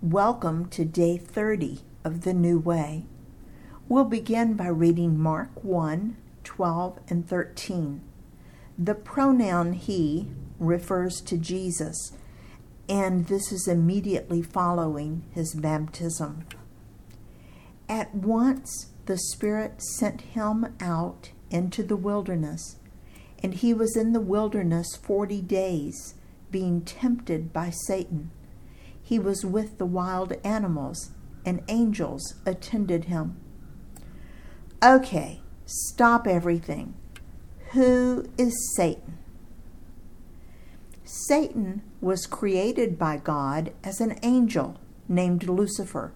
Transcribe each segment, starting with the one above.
Welcome to day 30 of the New Way. We'll begin by reading Mark 1 12 and 13. The pronoun he refers to Jesus, and this is immediately following his baptism. At once the Spirit sent him out into the wilderness, and he was in the wilderness forty days, being tempted by Satan he was with the wild animals, and angels attended him. Okay, stop everything. Who is Satan? Satan was created by God as an angel named Lucifer.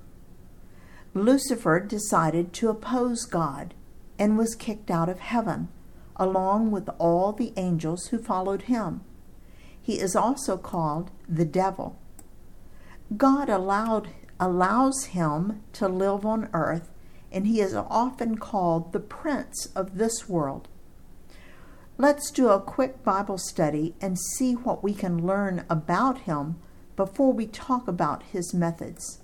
Lucifer decided to oppose God and was kicked out of heaven, along with all the angels who followed him. He is also called the devil. God allowed, allows him to live on earth, and he is often called the prince of this world. Let's do a quick Bible study and see what we can learn about him before we talk about his methods.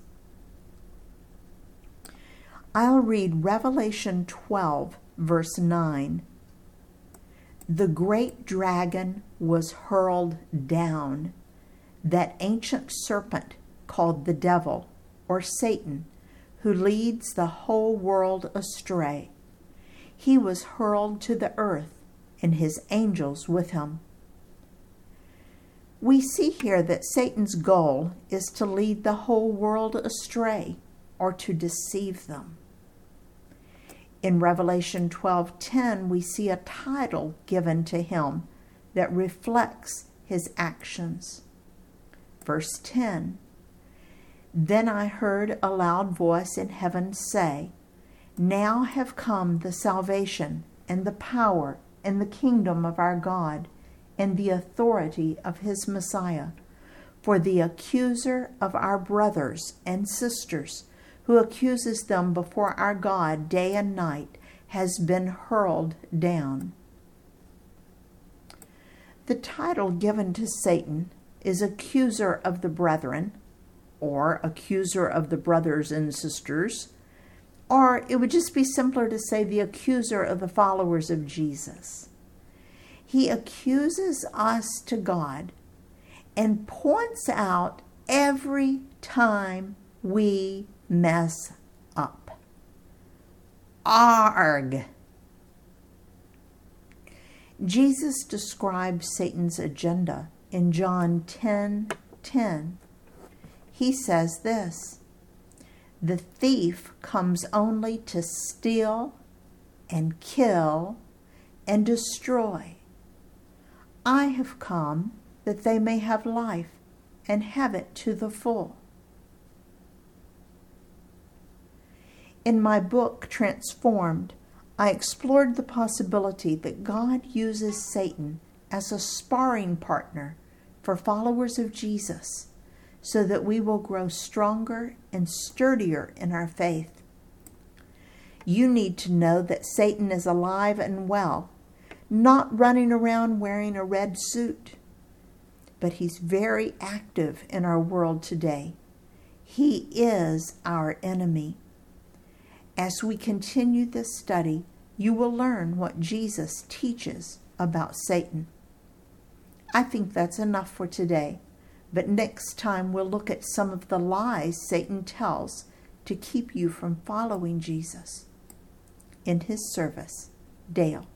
I'll read Revelation 12, verse 9. The great dragon was hurled down, that ancient serpent called the devil or Satan, who leads the whole world astray. He was hurled to the earth, and his angels with him. We see here that Satan's goal is to lead the whole world astray or to deceive them. In Revelation 12:10 we see a title given to him that reflects his actions. Verse 10 then I heard a loud voice in heaven say, Now have come the salvation and the power and the kingdom of our God and the authority of his Messiah. For the accuser of our brothers and sisters, who accuses them before our God day and night, has been hurled down. The title given to Satan is accuser of the brethren or accuser of the brothers and sisters, or it would just be simpler to say the accuser of the followers of Jesus. He accuses us to God and points out every time we mess up. Arg! Jesus describes Satan's agenda in John 10 10 he says this The thief comes only to steal and kill and destroy. I have come that they may have life and have it to the full. In my book, Transformed, I explored the possibility that God uses Satan as a sparring partner for followers of Jesus so that we will grow stronger and sturdier in our faith. You need to know that Satan is alive and well, not running around wearing a red suit, but he's very active in our world today. He is our enemy. As we continue this study, you will learn what Jesus teaches about Satan. I think that's enough for today. But next time we'll look at some of the lies Satan tells to keep you from following Jesus. In his service, Dale.